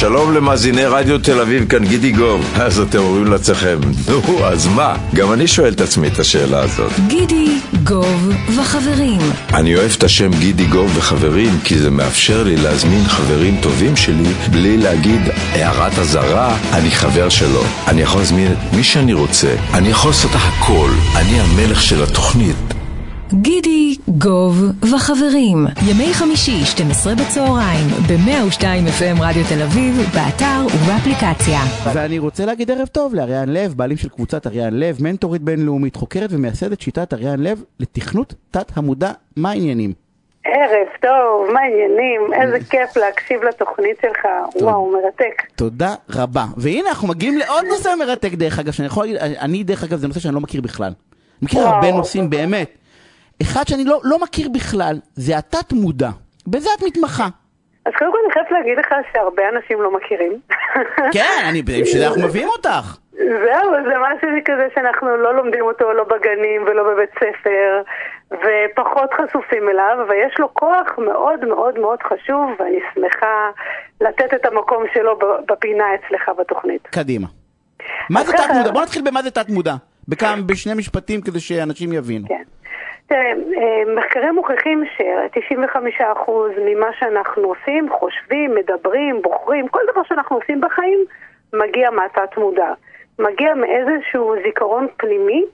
שלום למאזיני רדיו תל אביב, כאן גידי גוב. אז אתם אומרים לעצמכם, נו, אז מה? גם אני שואל את עצמי את השאלה הזאת. גידי, גוב וחברים. אני אוהב את השם גידי גוב וחברים, כי זה מאפשר לי להזמין חברים טובים שלי בלי להגיד הערת אזהרה, אני חבר שלו. אני יכול להזמין את מי שאני רוצה, אני יכול לעשות הכל, אני המלך של התוכנית. גידי, גוב וחברים. ימי חמישי, 12 בצהריים, ב-102 FM רדיו תל אביב, באתר ובאפליקציה. ואני רוצה להגיד ערב טוב לאריאן לב, בעלים של קבוצת אריאן לב, מנטורית בינלאומית, חוקרת ומייסדת שיטת אריאן לב לתכנות תת-המודע. מה העניינים? ערב טוב, מה העניינים? איזה כיף להקשיב לתוכנית שלך, וואו, מרתק. תודה רבה. והנה אנחנו מגיעים לעוד נושא מרתק דרך אגב, שאני יכול להגיד, אני דרך אגב זה נושא שאני לא מכיר בכלל. מכיר. הרבה נושאים באמת. אחד שאני לא, לא מכיר בכלל, זה התת מודע. בזה את מתמחה. אז קודם כל אני חייבת להגיד לך שהרבה אנשים לא מכירים. כן, אני, בשביל זה אנחנו מביאים אותך. זהו, זה משהו כזה שאנחנו לא לומדים אותו לא בגנים ולא בבית ספר, ופחות חשופים אליו, ויש לו כוח מאוד מאוד מאוד חשוב, ואני שמחה לתת את המקום שלו בפינה אצלך בתוכנית. קדימה. מה זה אז ככה- תת מודע? בוא נתחיל במה זה תת מודע. בכמה, בשני משפטים כדי שאנשים יבינו. כן. תראה, אה, מחקרים מוכיחים ש-95% ממה שאנחנו עושים, חושבים, מדברים, בוחרים, כל דבר שאנחנו עושים בחיים, מגיע מהתת מודע. מגיע מאיזשהו זיכרון פנימי,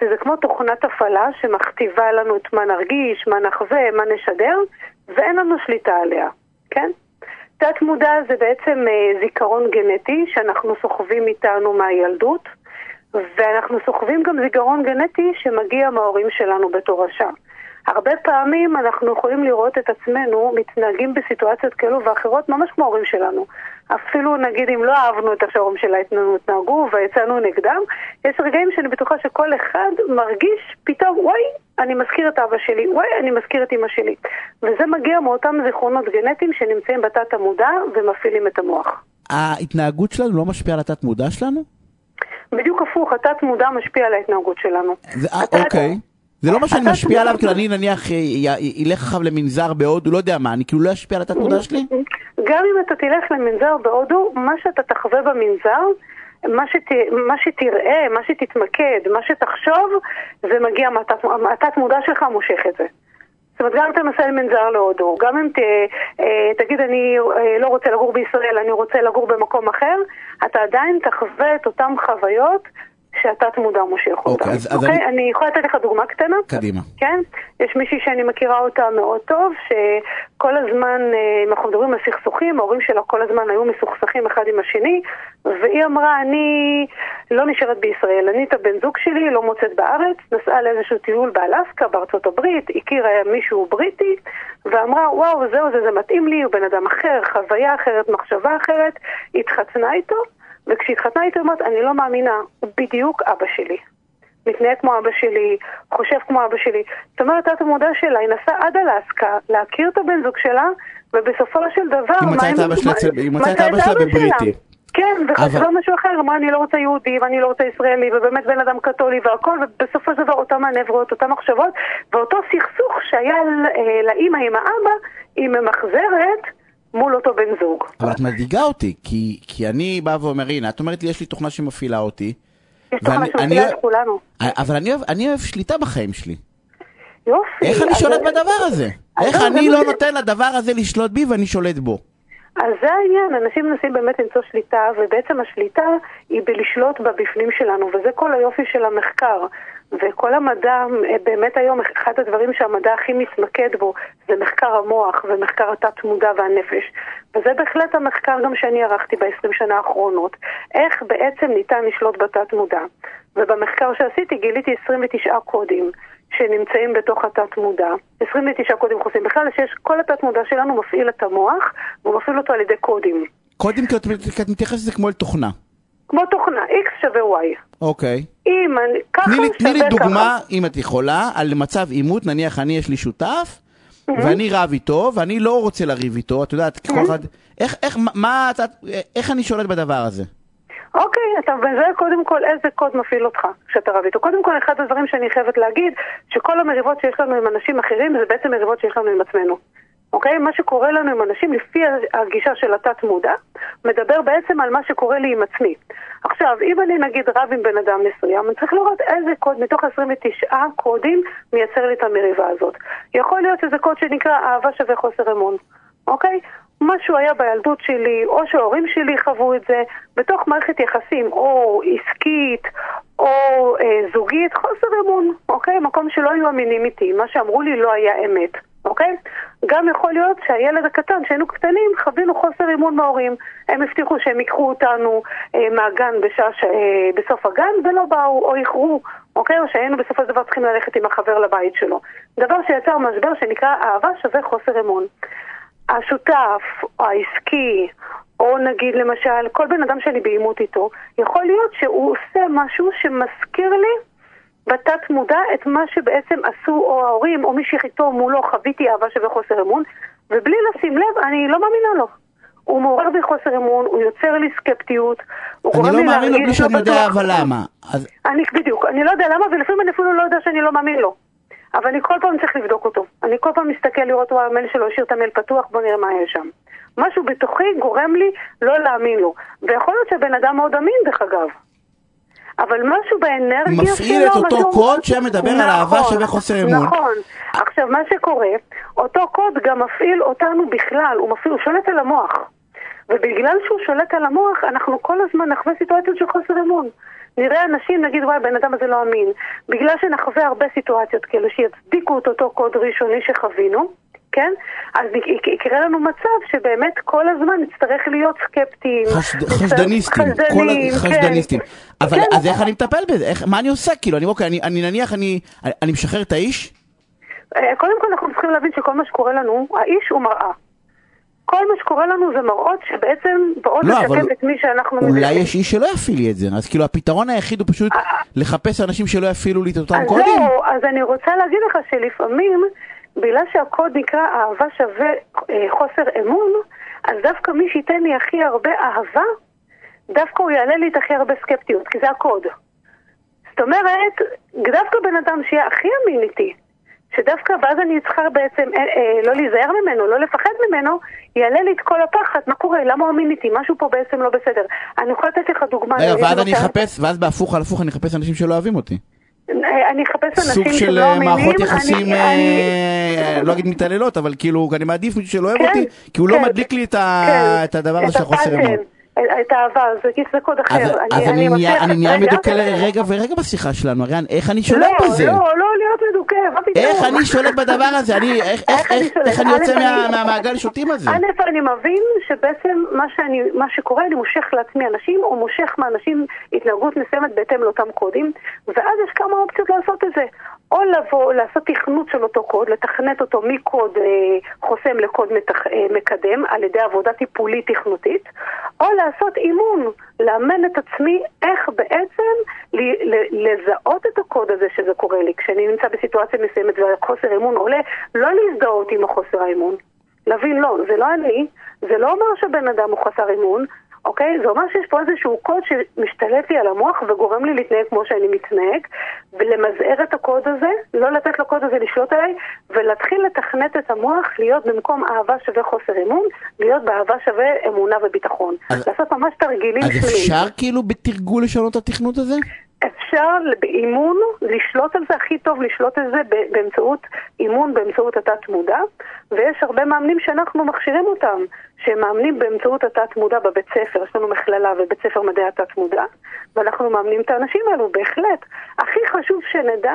שזה כמו תוכנת הפעלה שמכתיבה לנו את מה נרגיש, מה נחווה, מה נשדר, ואין לנו שליטה עליה, כן? תת מודע זה בעצם אה, זיכרון גנטי שאנחנו סוחבים איתנו מהילדות, ואנחנו סוחבים גם זיכרון גנטי שמגיע מההורים שלנו בתור רשע. הרבה פעמים אנחנו יכולים לראות את עצמנו מתנהגים בסיטואציות כאלו ואחרות ממש כמו ההורים שלנו. אפילו נגיד אם לא אהבנו את השעורים שלנו התנהגו ויצאנו נגדם, יש רגעים שאני בטוחה שכל אחד מרגיש פתאום, וואי, אני מזכיר את אבא שלי, וואי, אני מזכיר את אמא שלי. וזה מגיע מאותם זיכרונות גנטיים שנמצאים בתת המודע ומפעילים את המוח. ההתנהגות שלנו לא משפיעה על התת מודע שלנו? בדיוק הפוך, התת מודע משפיע על ההתנהגות שלנו. זה, אה, אוקיי. זה לא מה שאני משפיע עליו, כאילו אני נניח אה, י- ילך עכשיו למנזר בהודו, לא יודע מה, אני כאילו לא אשפיע על התת מודע שלי? גם אם אתה תלך למנזר בהודו, מה שאתה תחווה במנזר, מה, שת, מה שתראה, מה שתתמקד, מה שתחשוב, זה מגיע מהתת מהתת מודע שלך מושך את זה. זאת אומרת, גם אתה נוסע למנזר להודו, גם אם ת, אה, תגיד אני אה, לא רוצה לגור בישראל, אני רוצה לגור במקום אחר, אתה עדיין תחווה את אותן חוויות שהתת מודע מושך אותן. אוקיי, אז- אז אוקיי? אני- אני יכולה לתת לך דוגמה קטנה? קדימה. כן, יש מישהי שאני מכירה אותה מאוד טוב, שכל הזמן, אה, אם אנחנו מדברים על סכסוכים, ההורים שלה כל הזמן היו מסוכסכים אחד עם השני, והיא אמרה, אני לא נשארת בישראל, אני את הבן זוג שלי לא מוצאת בארץ, נסעה לאיזשהו טיול באלסקה, בארצות הברית, הכירה מישהו בריטי, ואמרה, וואו, זהו, זה, זה מתאים לי, הוא בן אדם אחר, חוויה אחרת, מחשבה אחרת, התחתנה איתו, וכשהתחתנה איתו, אמרת, אני לא מאמינה, הוא בדיוק אבא שלי. מתנהג כמו אבא שלי, חושב כמו אבא שלי. זאת אומרת, את המודע שלה, היא נסעה עד אלסקה, להכיר את הבן זוג שלה, ובסופו של דבר... היא מצאה את אבא שלה אצל- היא מצאה את מצאה אבא שלה בבריטי. כן, וחשבה משהו אחר, אמרה אני לא רוצה יהודי ואני לא רוצה ישראלי ובאמת בן אדם קתולי והכל ובסופו של דבר אותם הנברות, אותם מחשבות ואותו סכסוך שהיה אה, לאימא עם האבא היא ממחזרת מול אותו בן זוג. אבל את מדאיגה אותי, כי, כי אני בא ואומר, הנה, את אומרת לי, יש לי תוכנה שמפעילה אותי, יש תוכנה שמפעילה אני- את כולנו. אבל אני אוהב, אני אוהב שליטה בחיים שלי. יופי. איך אני שולט בדבר הזה? איך אני לא נותן לדבר הזה לשלוט בי ואני שולט בו? אז זה העניין, אנשים מנסים באמת למצוא שליטה, ובעצם השליטה היא בלשלוט בבפנים שלנו, וזה כל היופי של המחקר. וכל המדע, אה, באמת היום, אחד הדברים שהמדע הכי מתמקד בו זה מחקר המוח ומחקר התת-מודע והנפש. וזה בהחלט המחקר גם שאני ערכתי ב-20 שנה האחרונות. איך בעצם ניתן לשלוט בתת-מודע. ובמחקר שעשיתי גיליתי 29 קודים שנמצאים בתוך התת-מודע. 29 קודים חוסים. בכלל שיש, כל התת-מודע שלנו מפעיל את המוח, והוא מפעיל אותו על ידי קודים. את כי את מתייחסת לזה כמו אל תוכנה. כמו תוכנה, x שווה y. אוקיי. אם אני, ככה שווה תני לי ככה. דוגמה, אם את יכולה, על מצב עימות, נניח אני יש לי שותף, ואני רב איתו, ואני לא רוצה לריב איתו, את יודעת, כל אחד, איך, איך, מה- איך אני שולט בדבר הזה? אוקיי, אתה מזהה קודם כל איזה קוד מפעיל אותך כשאתה רב איתו. קודם כל, אחד הדברים שאני חייבת להגיד, שכל המריבות שיש לנו עם אנשים אחרים זה בעצם מריבות שיש לנו עם עצמנו. אוקיי? מה שקורה לנו עם אנשים לפי הגישה של התת מודע, מדבר בעצם על מה שקורה לי עם עצמי. עכשיו, אם אני נגיד רב עם בן אדם מסוים, אני צריך לראות איזה קוד מתוך 29 קודים מייצר לי את המריבה הזאת. יכול להיות שזה קוד שנקרא אהבה שווה חוסר אמון, אוקיי? משהו היה בילדות שלי, או שההורים שלי חוו את זה, בתוך מערכת יחסים, או עסקית, או אה, זוגית, חוסר אמון, אוקיי? מקום שלא היו אמינים איתי, מה שאמרו לי לא היה אמת. אוקיי? גם יכול להיות שהילד הקטן, שהיינו קטנים, חווינו חוסר אמון מההורים. הם הבטיחו שהם ייקחו אותנו אה, מהגן בשעה. אה, בסוף הגן ולא באו, או איחרו, אוקיי? או שהיינו בסופו של דבר צריכים ללכת עם החבר לבית שלו. דבר שיצר משבר שנקרא אהבה שווה חוסר אמון. השותף, העסקי, או נגיד למשל, כל בן אדם שאני בעימות איתו, יכול להיות שהוא עושה משהו שמזכיר לי בתת מודע את מה שבעצם עשו או ההורים או מי שאיתו מולו חוויתי אהבה שווה חוסר אמון, ובלי לשים לב, אני לא מאמינה לו. הוא מעורר בי חוסר אמון, הוא יוצר לי סקפטיות, הוא אני גורם לא לי מאמין לו בלי להרגיש לא שאני יודע. אבל למה. אז אני, בדיוק, אני לא יודע למה, ולפעמים אני אפילו לא יודע שאני לא מאמין לו. אבל אני כל פעם צריך לבדוק אותו. אני כל פעם מסתכל לראות, וואי, המייל שלו השאיר את המייל פתוח, בוא נראה מה יש שם. משהו בתוכי גורם לי לא להאמין לו. ויכול להיות שהבן אדם מאוד אמין, דרך אגב. אבל משהו באנרגיה שלו... מפעיל את אותו משהו- קוד שמדבר על אהבה שווה חוסר אמון. נכון. עכשיו, מה שקורה, אותו קוד גם מפעיל אותנו בכלל, הוא מפעיל, הוא שולט על המוח. ובגלל שהוא שולט על המוח, אנחנו כל הזמן נחווה סיטואציות של חוסר אמון. נראה אנשים, נגיד, וואי, הבן אדם הזה לא אמין. בגלל שנחווה הרבה סיטואציות כאלה שיצדיקו את אותו קוד ראשוני שחווינו, כן? אז יקרה לנו מצב שבאמת כל הזמן נצטרך להיות סקפטיים. חשד- חשדניסטים, כל חשדנים, כן. החשדניסטים. אבל כן. אז איך אני מטפל בזה? איך- מה אני עושה? כאילו, אני אוקיי, אני- אני נניח, אני אני משחרר את האיש? אה, קודם כל אנחנו צריכים להבין שכל מה שקורה לנו, האיש הוא מראה. כל מה שקורה לנו זה מראות שבעצם באות לא, לשקף את מי שאנחנו אולי מזהים. יש איש שלא יפעיל לי את זה. אז כאילו, הפתרון היחיד הוא פשוט לחפש אנשים שלא יפעילו לי את אותם אז קודים? זהו, אז אני רוצה להגיד לך שלפעמים, בגלל שהקוד נקרא אהבה שווה אה, חוסר אמון, אז דווקא מי שייתן לי הכי הרבה אהבה, דווקא הוא יעלה לי את הכי הרבה סקפטיות, כי זה הקוד. זאת אומרת, דווקא בן אדם שיהיה הכי אמין איתי, שדווקא ואז אני צריכה בעצם אה, אה, לא להיזהר ממנו, לא לפחד ממנו, יעלה לי את כל הפחד, מה קורה, למה הוא אמין איתי, משהו פה בעצם לא בסדר. אני יכולה לתת לך דוגמה. רגע, ואז אני אחפש, ואז בהפוך על הפוך אני אחפש אנשים שלא אוהבים אותי. אה, אני אחפש אנשים סוג של שלא אה, אמינים. מערכות אני- יחסים, אני- אה, לא אגיד מתעללות, אבל כאילו, אני מעדיף מישהו שלא אוהב כן, אותי, כי הוא לא כן, מדליק לי את כן, הדבר הזה של הפאטרן, אמון. את האהבה, זה כי זה קוד אחר. אז אז אני נהיה מבטיח- אני נהיה מדוכא רגע. רגע ורגע בשיחה שלנו, אריאן, איך אני שולט לא, בזה? לא, לא להיות מדוכא, מה פתאום? איך אני שולט בדבר הזה? אני, איך, איך, איך אני איך, אני יוצא מה- אני- מהמעגל שוטים הזה? א', אני מבין שבעצם מה, שאני, מה שקורה, אני מושך לעצמי אנשים, או מושך מאנשים התנהגות מסוימת בהתאם לאותם קודים, ואז יש כמה אופציות לעשות את זה. או לבוא, לעשות תכנות של אותו קוד, לתכנת אותו מקוד אה, חוסם לקוד מתח, אה, מקדם על ידי עבודה טיפולית תכנותית, או לעשות אימון, לאמן את עצמי איך בעצם ל- ל- לזהות את הקוד הזה שזה קורה לי. כשאני נמצא בסיטואציה מסוימת והחוסר אמון עולה, לא להזדהות עם החוסר האמון. להבין, לא, זה לא אני, זה לא אומר שבן אדם הוא חסר אמון, אוקיי? זה אומר שיש פה איזשהו קוד שמשתלט לי על המוח וגורם לי להתנהג כמו שאני מתנהג, ולמזער את הקוד הזה, לא לתת לקוד הזה לשלוט עליי, ולהתחיל לתכנת את המוח להיות במקום אהבה שווה חוסר אמון, להיות באהבה שווה אמונה וביטחון. אז- לעשות ממש תרגילים אז שלמים. אפשר כאילו בתרגול לשנות את התכנות הזה? אפשר באימון לשלוט על זה, הכי טוב לשלוט על זה באמצעות אימון, באמצעות התת מודע, ויש הרבה מאמנים שאנחנו מכשירים אותם, שהם מאמנים באמצעות התת מודע בבית ספר, יש לנו מכללה ובית ספר מדעי התת מודע, ואנחנו מאמנים את האנשים האלו, בהחלט. הכי חשוב שנדע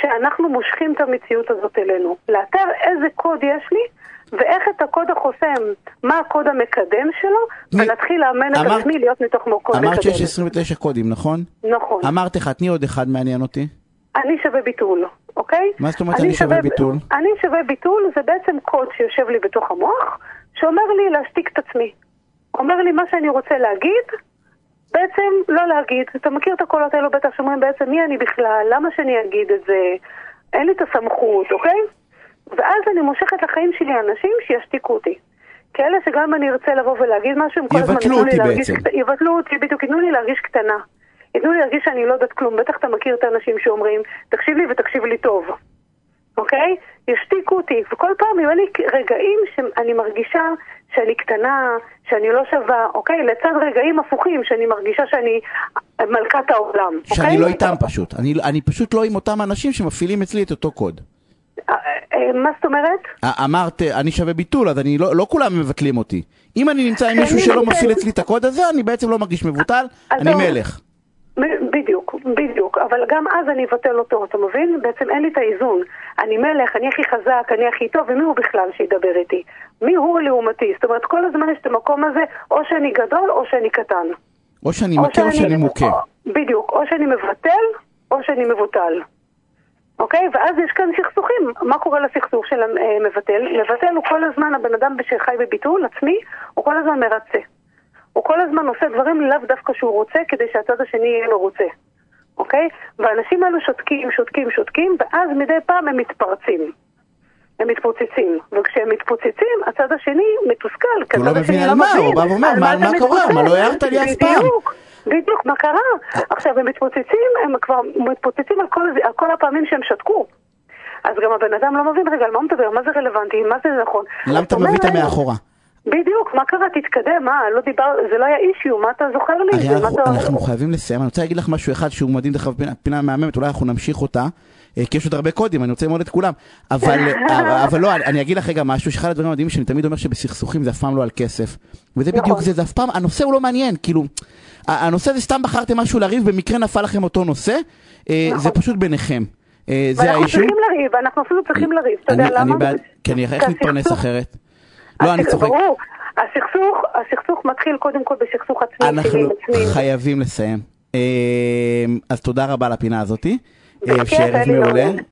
שאנחנו מושכים את המציאות הזאת אלינו, לאתר איזה קוד יש לי, ואיך את הקוד החוסם, מה הקוד המקדם שלו, תני- ולהתחיל לאמן את אמרת- עצמי להיות מתוך קוד מקדם. אמרת שיש 29 קודים, נכון? נכון. אמרתי לך, תני עוד אחד מעניין אותי. אני שווה ביטול, אוקיי? מה זאת אומרת אני שווה ביטול? אני שווה ביטול זה בעצם קוד שיושב לי בתוך המוח, שאומר לי להשתיק את עצמי. אומר לי מה שאני רוצה להגיד, בעצם לא להגיד. אתה מכיר את הקולות האלו בטח שאומרים בעצם מי אני בכלל, למה שאני אגיד את זה, אין לי את הסמכות, אוקיי? ואז אני מושכת לחיים שלי אנשים שישתיקו אותי. כאלה שגם אני ארצה לבוא ולהגיד משהו, הם כל הזמן ייתנו לי אותי להרגיש בעצם. יבטלו אותי, בדיוק, ייתנו לי להרגיש קטנה. ייתנו לי להרגיש שאני לא יודעת כלום. בטח אתה מכיר את האנשים שאומרים, תקשיב לי ותקשיב לי טוב. אוקיי? ישתיקו אותי, וכל פעם יהיו לי רגעים שאני מרגישה שאני קטנה, שאני לא שווה, אוקיי? לצד רגעים הפוכים, שאני מרגישה שאני מלכת העולם, שאני אוקיי? לא איתם פשוט. אני, אני פשוט לא עם אותם אנשים שמפעילים אצלי את אותו קוד. אה, אה, מה זאת אומרת? א- אמרת, אני שווה ביטול, אז אני לא, לא כולם מבטלים אותי. אם אני נמצא עם כן, מישהו שלא נמצאת. מפעיל אצלי את הקוד הזה, אני בעצם לא מרגיש מבוטל, אני לא. מלך. בדיוק, בדיוק, אבל גם אז אני אבטל אותו, אתה מבין? בעצם אין לי את האיזון. אני מלך, אני הכי חזק, אני הכי טוב, ומי הוא בכלל שידבר איתי? מי הוא לעומתי? זאת אומרת, כל הזמן יש את המקום הזה, או שאני גדול או שאני קטן. או שאני מכה או שאני מוכה. בדיוק, או שאני מבטל או שאני מבוטל. אוקיי? ואז יש כאן סכסוכים. מה קורה לסכסוך של המבטל? מבטל הוא כל הזמן, הבן אדם שחי בביטול עצמי, הוא כל הזמן מרצה. הוא כל הזמן עושה דברים לאו דווקא שהוא רוצה, כדי שהצד השני יהיה מרוצה. אוקיי? והאנשים האלו שותקים, שותקים, שותקים, ואז מדי פעם הם מתפרצים. הם מתפוצצים, וכשהם מתפוצצים, הצד השני מתוסכל, כי הוא לא מבין על מה, מבין הוא בא ואומר, מה- מה קורה? מה, לא הערת לי אף פעם? בדיוק, בדיוק, מה קרה? עכשיו, הם מתפוצצים, הם כבר מתפוצצים על כל, על כל הפעמים שהם שתקו. אז גם הבן אדם לא מבין, רגע, על מה הוא מדבר? מה זה רלוונטי? מה זה נכון? למה אתה מביא את המאחורה? בדיוק, מה קרה? תתקדם, מה? לא דיבר, זה לא היה אישיו, מה אתה זוכר לי? הרי אנחנו, אתה- אנחנו חייבים לסיים, אני רוצה להגיד לך משהו אחד שהוא מדהים, דרך אגב, פינה- מהממת, אולי אנחנו נמשיך אותה, אה, כי יש עוד הרבה קודים, אני רוצה ללמוד את כולם, אבל, אה, אבל לא, אני, אגיד לך רגע משהו, שאחד הדברים המדהימים שאני תמיד אומר שבסכסוכים זה אף פעם לא על כסף, וזה בדיוק נכון. זה, זה אף פעם, הנושא הוא לא מעניין, כאילו, הנושא זה סתם בחרתם משהו לריב, במקרה נפל לכם אותו נושא, אה, נכון. זה פשוט ביניכם. אה, זה ואנחנו האישו. צריכים לריב, אנחנו אפילו צריכים לריב, אתה יודע למה? בעד, כי אני, איך נתפרנס אחרת? לא, אני צוחק. ברור, הסכסוך, הסכסוך מתחיל קודם כל בסכסוך עצמי אנחנו. חייבים לסיים. אה, אז תודה רבה על הפינה הזאתי. לי מעולה. מעולה.